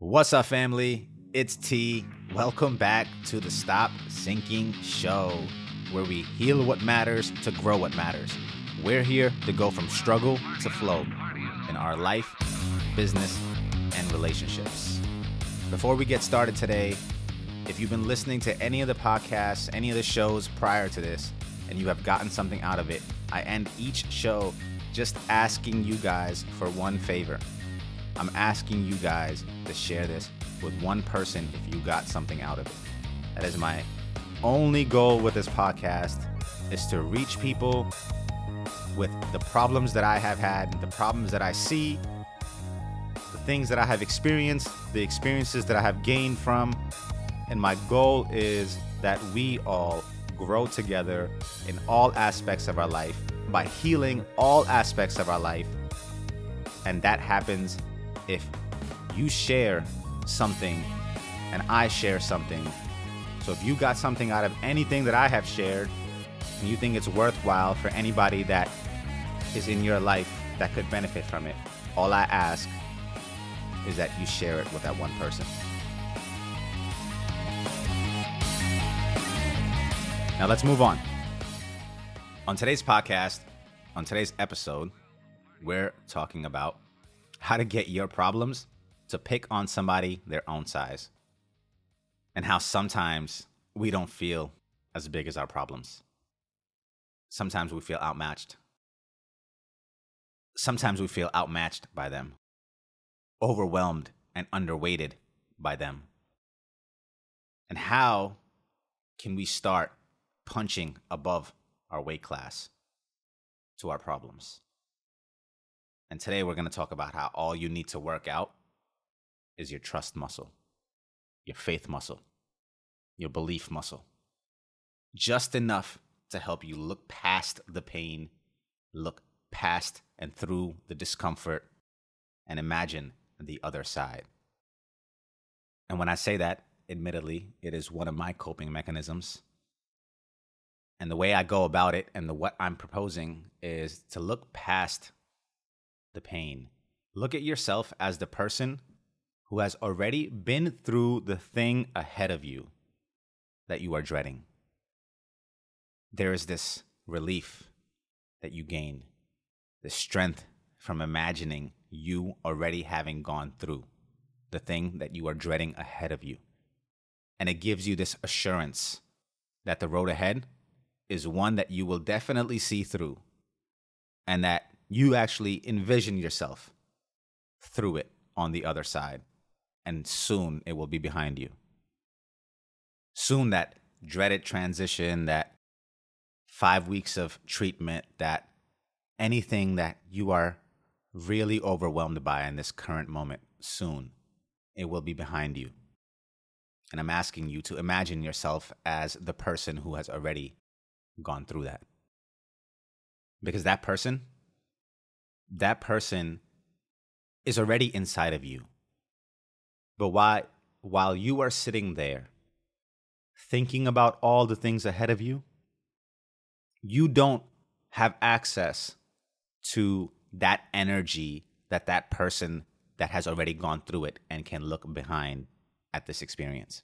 What's up, family? It's T. Welcome back to the Stop Sinking Show, where we heal what matters to grow what matters. We're here to go from struggle to flow in our life, business, and relationships. Before we get started today, if you've been listening to any of the podcasts, any of the shows prior to this, and you have gotten something out of it, I end each show just asking you guys for one favor. I'm asking you guys to share this with one person if you got something out of it. That is my only goal with this podcast is to reach people with the problems that I have had, the problems that I see, the things that I have experienced, the experiences that I have gained from. And my goal is that we all grow together in all aspects of our life by healing all aspects of our life. And that happens if you share something and I share something. So if you got something out of anything that I have shared and you think it's worthwhile for anybody that is in your life that could benefit from it, all I ask is that you share it with that one person. Now let's move on. On today's podcast, on today's episode, we're talking about how to get your problems to pick on somebody their own size, and how sometimes we don't feel as big as our problems. Sometimes we feel outmatched. Sometimes we feel outmatched by them, overwhelmed and underweighted by them. And how can we start punching above our weight class to our problems? And today we're going to talk about how all you need to work out is your trust muscle, your faith muscle, your belief muscle. Just enough to help you look past the pain, look past and through the discomfort, and imagine the other side. And when I say that, admittedly, it is one of my coping mechanisms. And the way I go about it and the what I'm proposing is to look past the pain. Look at yourself as the person who has already been through the thing ahead of you that you are dreading. There is this relief that you gain, the strength from imagining you already having gone through the thing that you are dreading ahead of you. And it gives you this assurance that the road ahead is one that you will definitely see through and that you actually envision yourself through it on the other side, and soon it will be behind you. Soon that dreaded transition, that five weeks of treatment, that anything that you are really overwhelmed by in this current moment, soon it will be behind you. And I'm asking you to imagine yourself as the person who has already gone through that. Because that person that person is already inside of you. But while, while you are sitting there thinking about all the things ahead of you, you don't have access to that energy that that person that has already gone through it and can look behind at this experience.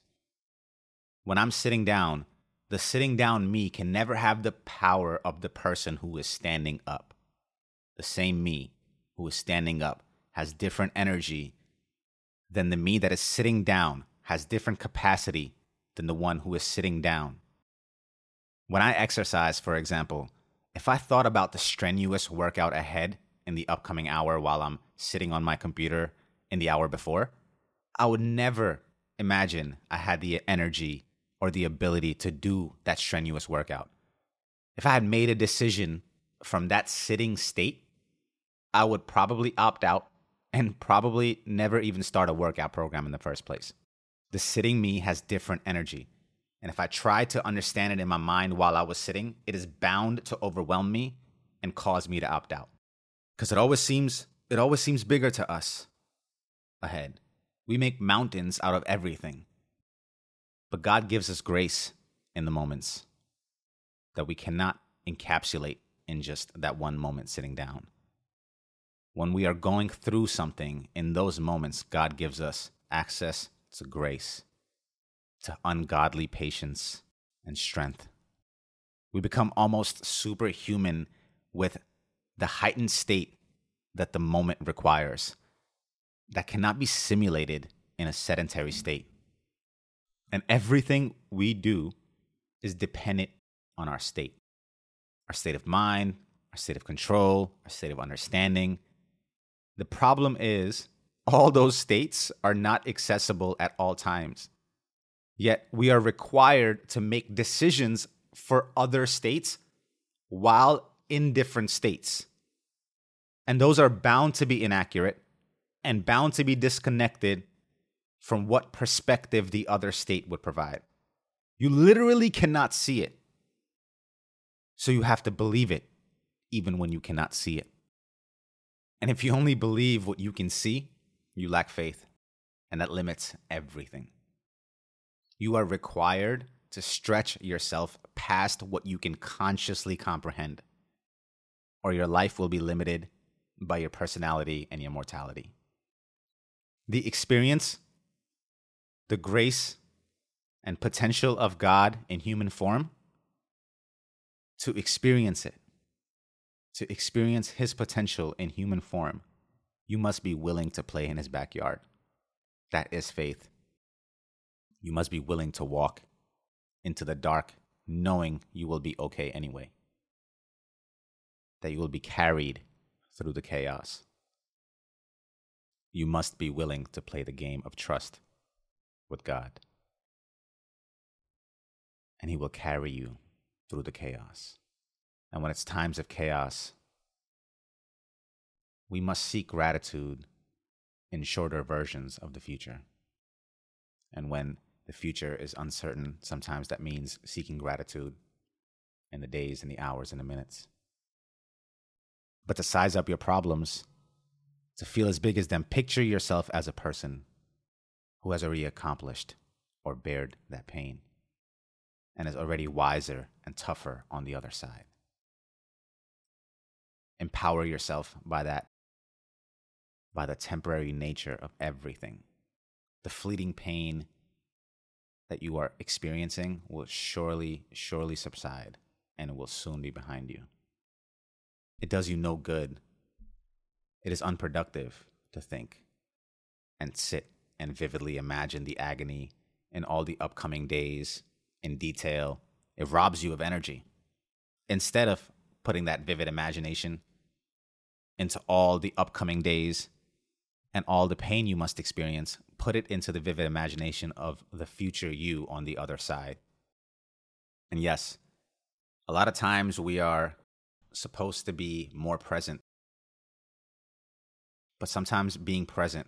When I'm sitting down, the sitting down me can never have the power of the person who is standing up the same me who is standing up has different energy than the me that is sitting down has different capacity than the one who is sitting down. When I exercise, for example, if I thought about the strenuous workout ahead in the upcoming hour while I'm sitting on my computer in the hour before, I would never imagine I had the energy or the ability to do that strenuous workout. If I had made a decision from that sitting state, I would probably opt out and probably never even start a workout program in the first place. The sitting me has different energy. And if I try to understand it in my mind while I was sitting, it is bound to overwhelm me and cause me to opt out. Because it always seems it always seems bigger to us ahead. We make mountains out of everything. But God gives us grace in the moments that we cannot encapsulate in just that one moment sitting down when we are going through something, in those moments, God gives us access to grace, to ungodly patience and strength. We become almost superhuman with the heightened state that the moment requires that cannot be simulated in a sedentary state. And everything we do is dependent on our state our state of mind, our state of control, our state of understanding. The problem is, all those states are not accessible at all times. Yet we are required to make decisions for other states while in different states. And those are bound to be inaccurate and bound to be disconnected from what perspective the other state would provide. You literally cannot see it. So you have to believe it, even when you cannot see it. And if you only believe what you can see, you lack faith, and that limits everything. You are required to stretch yourself past what you can consciously comprehend, or your life will be limited by your personality and your mortality. The experience the grace and potential of God in human form, to experience it, to experience His potential in human form, you must be willing to play in His backyard. That is faith. You must be willing to walk into the dark knowing you will be okay anyway, that you will be carried through the chaos. You must be willing to play the game of trust with God. And He will carry you through the chaos. And when it's times of chaos, we must seek gratitude in shorter versions of the future. And when the future is uncertain, sometimes that means seeking gratitude in the days and the hours and the minutes. But to size up your problems, to feel as big as them, picture yourself as a person who has already accomplished or bared that pain and is already wiser and tougher on the other side. Empower yourself by that, by the temporary nature of everything. The fleeting pain that you are experiencing will surely, surely subside and it will soon be behind you. It does you no good. It is unproductive to think and sit and vividly imagine the agony in all the upcoming days in detail, it robs you of energy. Instead of putting that vivid imagination into all the upcoming days and all the pain you must experience, put it into the vivid imagination of the future you on the other side. And yes, a lot of times we are supposed to be more present. But sometimes being present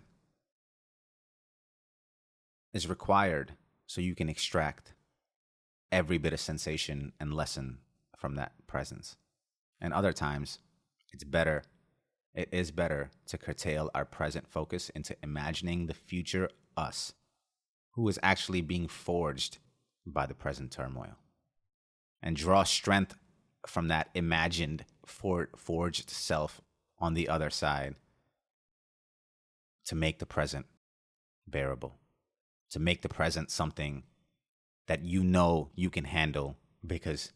is required so you can extract every bit of sensation and lesson from that presence. And other times, it's better, it is better to curtail our present focus into imagining the future us who is actually being forged by the present turmoil. And draw strength from that imagined for, forged self on the other side to make the present bearable to make the present something that you know you can handle because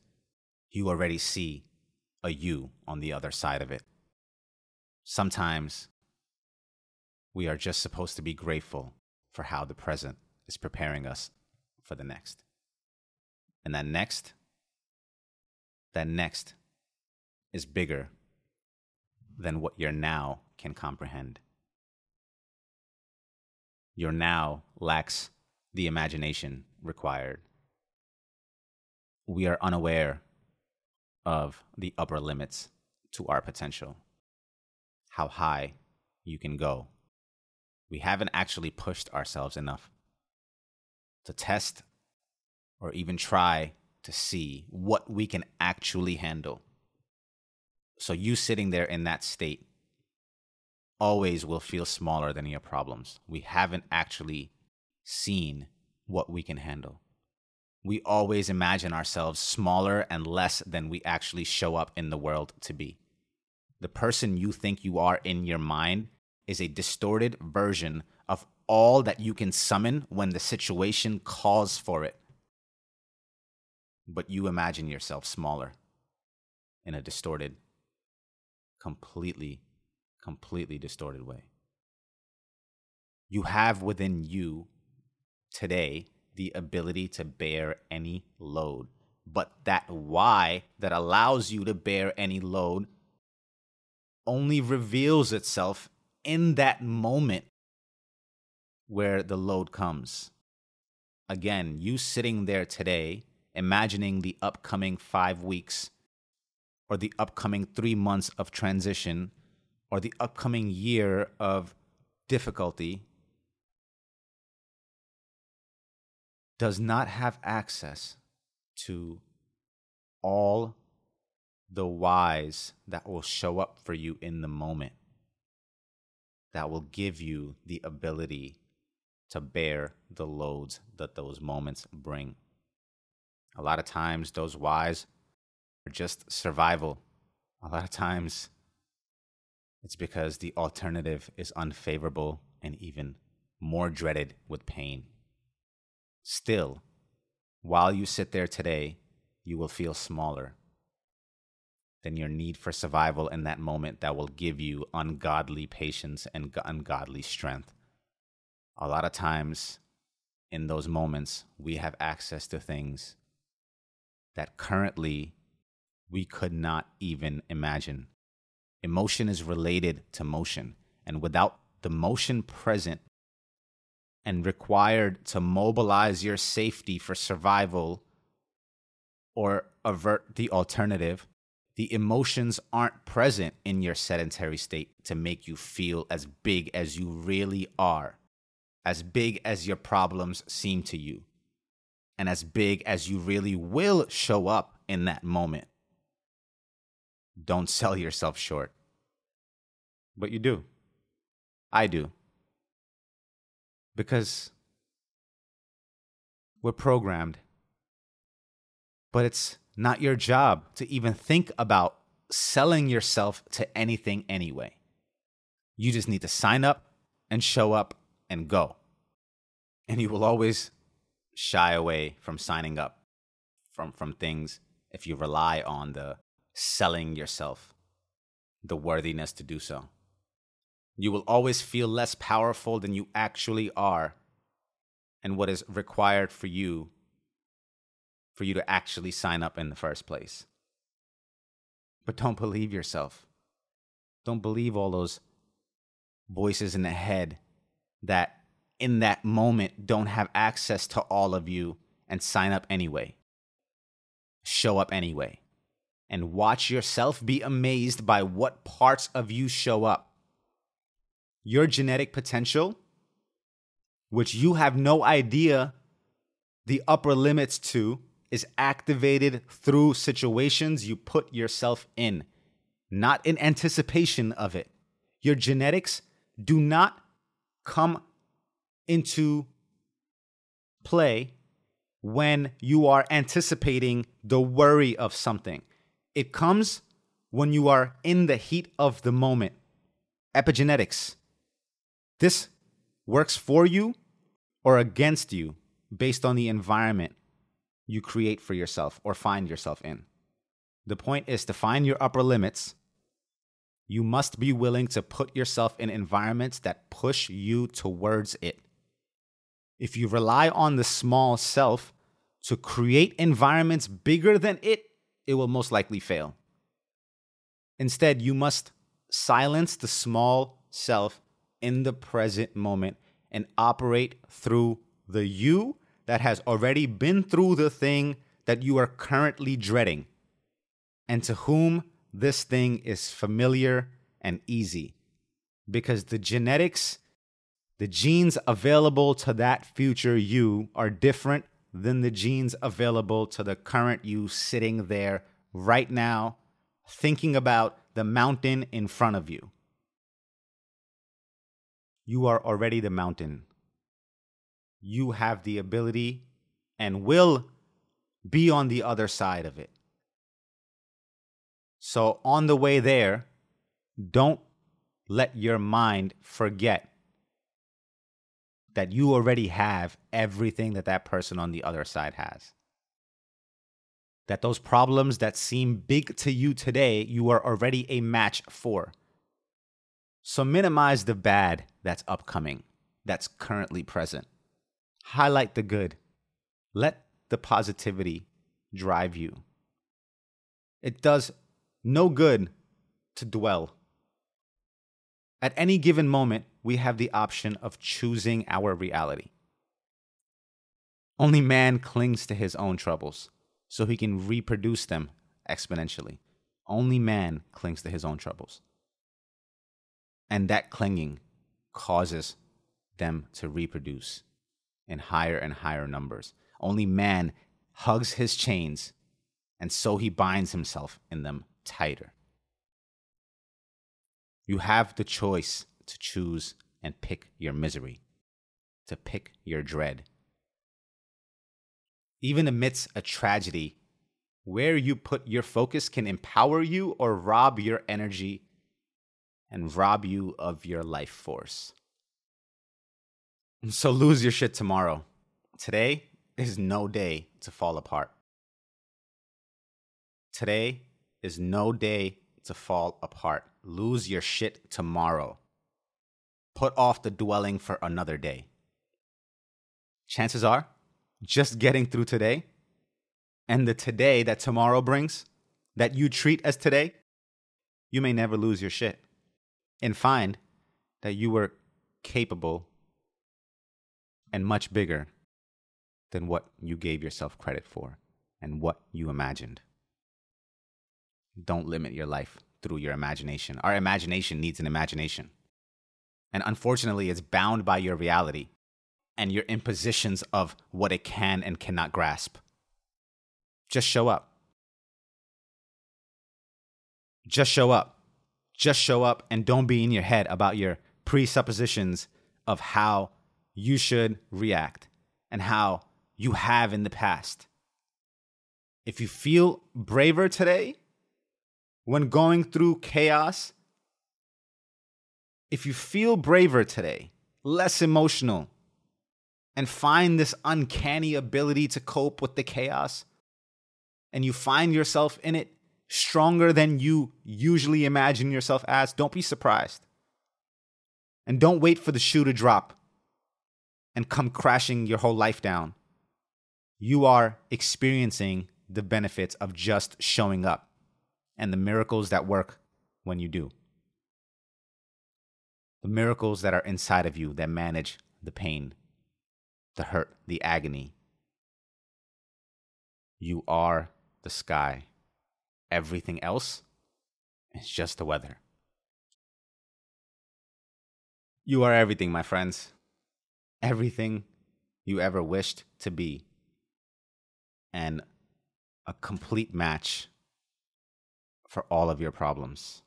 you already see a you on the other side of it. Sometimes we are just supposed to be grateful for how the present is preparing us for the next. And that next, that next is bigger than what your now can comprehend your now lacks the imagination required. We are unaware of the upper limits to our potential, how high you can go. We haven't actually pushed ourselves enough to test or even try to see what we can actually handle. So, you sitting there in that state always will feel smaller than your problems. We haven't actually seen what we can handle. We always imagine ourselves smaller and less than we actually show up in the world to be. The person you think you are in your mind is a distorted version of all that you can summon when the situation calls for it. But you imagine yourself smaller in a distorted, completely, completely distorted way. You have within you today the ability to bear any load. But that why that allows you to bear any load only reveals itself in that moment where the load comes. Again, you sitting there today, imagining the upcoming five weeks or the upcoming three months of transition or the upcoming year of difficulty does not have access to all the whys that will show up for you in the moment, that will give you the ability to bear the loads that those moments bring. A lot of times, those whys are just survival. A lot of times, it's because the alternative is unfavorable and even more dreaded with pain. Still, while you sit there today, you will feel smaller than your need for survival in that moment that will give you ungodly patience and ungodly strength. A lot of times in those moments, we have access to things that currently we could not even imagine. Emotion is related to motion, and without the motion present, and required to mobilize your safety for survival or avert the alternative, the emotions aren't present in your sedentary state to make you feel as big as you really are, as big as your problems seem to you, and as big as you really will show up in that moment. Don't sell yourself short. But you do. I do because we're programmed. But it's not your job to even think about selling yourself to anything anyway. You just need to sign up and show up and go. And you will always shy away from signing up from, from things if you rely on the selling yourself, the worthiness to do so. You will always feel less powerful than you actually are and what is required for you for you to actually sign up in the first place. But don't believe yourself. Don't believe all those voices in the head that in that moment don't have access to all of you and sign up anyway. Show up anyway. And watch yourself be amazed by what parts of you show up your genetic potential, which you have no idea the upper limits to, is activated through situations you put yourself in, not in anticipation of it. Your genetics do not come into play when you are anticipating the worry of something. It comes when you are in the heat of the moment. Epigenetics this works for you or against you based on the environment you create for yourself or find yourself in. The point is to find your upper limits. You must be willing to put yourself in environments that push you towards it. If you rely on the small self to create environments bigger than it, it will most likely fail. Instead, you must silence the small self in the present moment and operate through the you that has already been through the thing that you are currently dreading and to whom this thing is familiar and easy. Because the genetics, the genes available to that future you are different than the genes available to the current you sitting there right now, thinking about the mountain in front of you you are already the mountain. You have the ability and will be on the other side of it. So, on the way there, don't let your mind forget that you already have everything that that person on the other side has. That those problems that seem big to you today, you are already a match for. So minimize the bad that's upcoming, that's currently present. Highlight the good. Let the positivity drive you. It does no good to dwell. At any given moment, we have the option of choosing our reality. Only man clings to his own troubles so he can reproduce them exponentially. Only man clings to his own troubles. And that clinging causes them to reproduce in higher and higher numbers. Only man hugs his chains, and so he binds himself in them tighter. You have the choice to choose and pick your misery, to pick your dread. Even amidst a tragedy, where you put your focus can empower you or rob your energy and rob you of your life force. So lose your shit tomorrow. Today is no day to fall apart. Today is no day to fall apart. Lose your shit tomorrow. Put off the dwelling for another day. Chances are, just getting through today and the today that tomorrow brings, that you treat as today, you may never lose your shit and find that you were capable and much bigger than what you gave yourself credit for and what you imagined. Don't limit your life through your imagination. Our imagination needs an imagination. And unfortunately, it's bound by your reality and your impositions of what it can and cannot grasp. Just show up. Just show up. Just show up and don't be in your head about your presuppositions of how you should react and how you have in the past. If you feel braver today when going through chaos, if you feel braver today, less emotional, and find this uncanny ability to cope with the chaos, and you find yourself in it stronger than you usually imagine yourself as, don't be surprised. And don't wait for the shoe to drop and come crashing your whole life down. You are experiencing the benefits of just showing up and the miracles that work when you do. The miracles that are inside of you that manage the pain, the hurt, the agony. You are the sky. Everything else is just the weather. You are everything, my friends everything you ever wished to be and a complete match for all of your problems.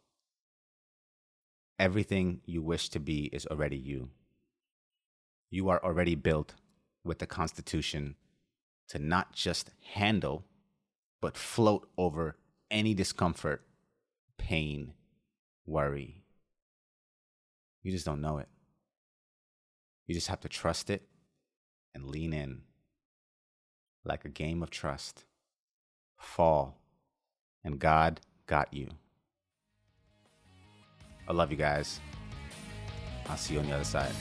Everything you wish to be is already you. You are already built with the Constitution to not just handle, but float over any discomfort, pain, worry. You just don't know it. You just have to trust it and lean in like a game of trust. Fall, and God got you. I love you guys. I'll see you on the other side.